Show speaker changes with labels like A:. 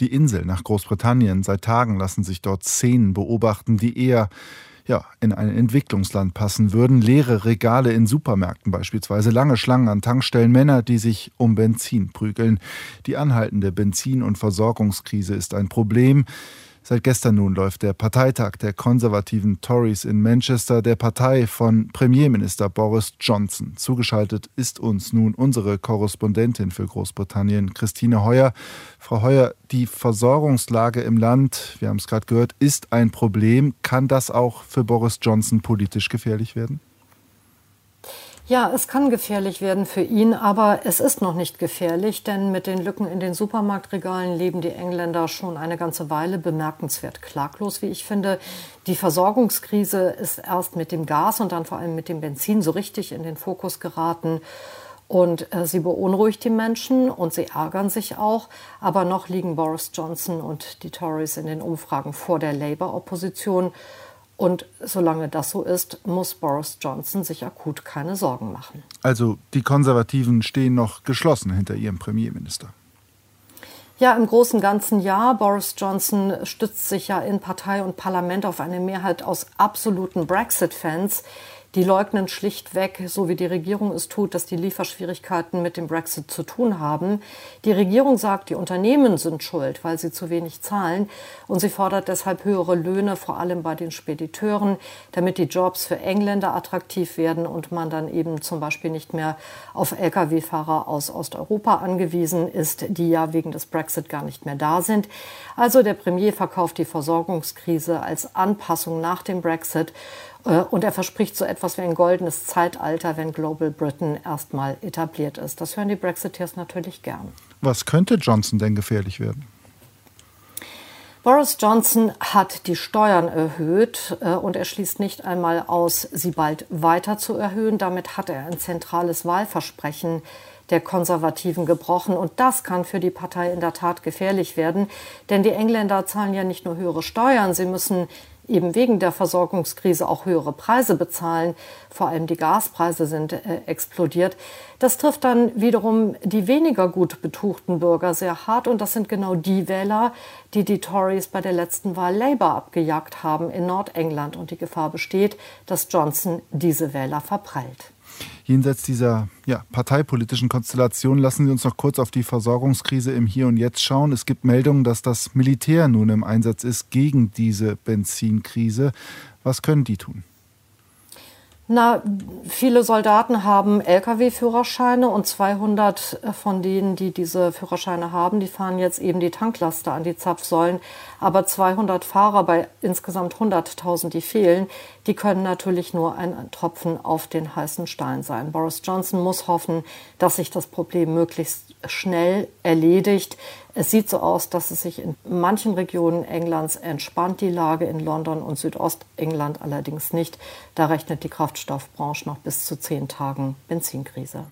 A: die Insel nach Großbritannien. Seit Tagen lassen sich dort Szenen beobachten, die eher ja, in ein Entwicklungsland passen würden. Leere Regale in Supermärkten beispielsweise, lange Schlangen an Tankstellen, Männer, die sich um Benzin prügeln. Die anhaltende Benzin- und Versorgungskrise ist ein Problem. Seit gestern nun läuft der Parteitag der konservativen Tories in Manchester, der Partei von Premierminister Boris Johnson. Zugeschaltet ist uns nun unsere Korrespondentin für Großbritannien, Christine Heuer. Frau Heuer, die Versorgungslage im Land, wir haben es gerade gehört, ist ein Problem. Kann das auch für Boris Johnson politisch gefährlich werden?
B: Ja, es kann gefährlich werden für ihn, aber es ist noch nicht gefährlich, denn mit den Lücken in den Supermarktregalen leben die Engländer schon eine ganze Weile bemerkenswert klaglos, wie ich finde. Die Versorgungskrise ist erst mit dem Gas und dann vor allem mit dem Benzin so richtig in den Fokus geraten. Und äh, sie beunruhigt die Menschen und sie ärgern sich auch. Aber noch liegen Boris Johnson und die Tories in den Umfragen vor der Labour-Opposition. Und solange das so ist, muss Boris Johnson sich akut keine Sorgen machen.
A: Also die Konservativen stehen noch geschlossen hinter ihrem Premierminister.
B: Ja, im großen ganzen Jahr. Boris Johnson stützt sich ja in Partei und Parlament auf eine Mehrheit aus absoluten Brexit-Fans. Die leugnen schlichtweg, so wie die Regierung es tut, dass die Lieferschwierigkeiten mit dem Brexit zu tun haben. Die Regierung sagt, die Unternehmen sind schuld, weil sie zu wenig zahlen. Und sie fordert deshalb höhere Löhne, vor allem bei den Spediteuren, damit die Jobs für Engländer attraktiv werden und man dann eben zum Beispiel nicht mehr auf Lkw-Fahrer aus Osteuropa angewiesen ist, die ja wegen des Brexit gar nicht mehr da sind. Also der Premier verkauft die Versorgungskrise als Anpassung nach dem Brexit und er verspricht so etwas wie ein goldenes Zeitalter, wenn Global Britain erstmal etabliert ist. Das hören die Brexiteers natürlich gern.
A: Was könnte Johnson denn gefährlich werden?
B: Boris Johnson hat die Steuern erhöht äh, und er schließt nicht einmal aus, sie bald weiter zu erhöhen. Damit hat er ein zentrales Wahlversprechen der Konservativen gebrochen. Und das kann für die Partei in der Tat gefährlich werden. Denn die Engländer zahlen ja nicht nur höhere Steuern, sie müssen eben wegen der Versorgungskrise auch höhere Preise bezahlen. Vor allem die Gaspreise sind äh, explodiert. Das trifft dann wiederum die weniger gut betuchten Bürger sehr hart. Und das sind genau die Wähler, die die Tories bei der letzten Wahl Labour abgejagt haben in Nordengland. Und die Gefahr besteht, dass Johnson diese Wähler verprellt.
A: Jenseits dieser ja, parteipolitischen Konstellation lassen Sie uns noch kurz auf die Versorgungskrise im Hier und Jetzt schauen. Es gibt Meldungen, dass das Militär nun im Einsatz ist gegen diese Benzinkrise. Was können die tun?
B: Na, viele Soldaten haben Lkw-Führerscheine und 200 von denen, die diese Führerscheine haben, die fahren jetzt eben die Tanklaster an die Zapfsäulen. Aber 200 Fahrer bei insgesamt 100.000, die fehlen, die können natürlich nur ein Tropfen auf den heißen Stein sein. Boris Johnson muss hoffen, dass sich das Problem möglichst schnell erledigt. Es sieht so aus, dass es sich in manchen Regionen Englands entspannt, die Lage in London und Südostengland allerdings nicht. Da rechnet die Kraftstoffbranche noch bis zu zehn Tagen Benzinkrise.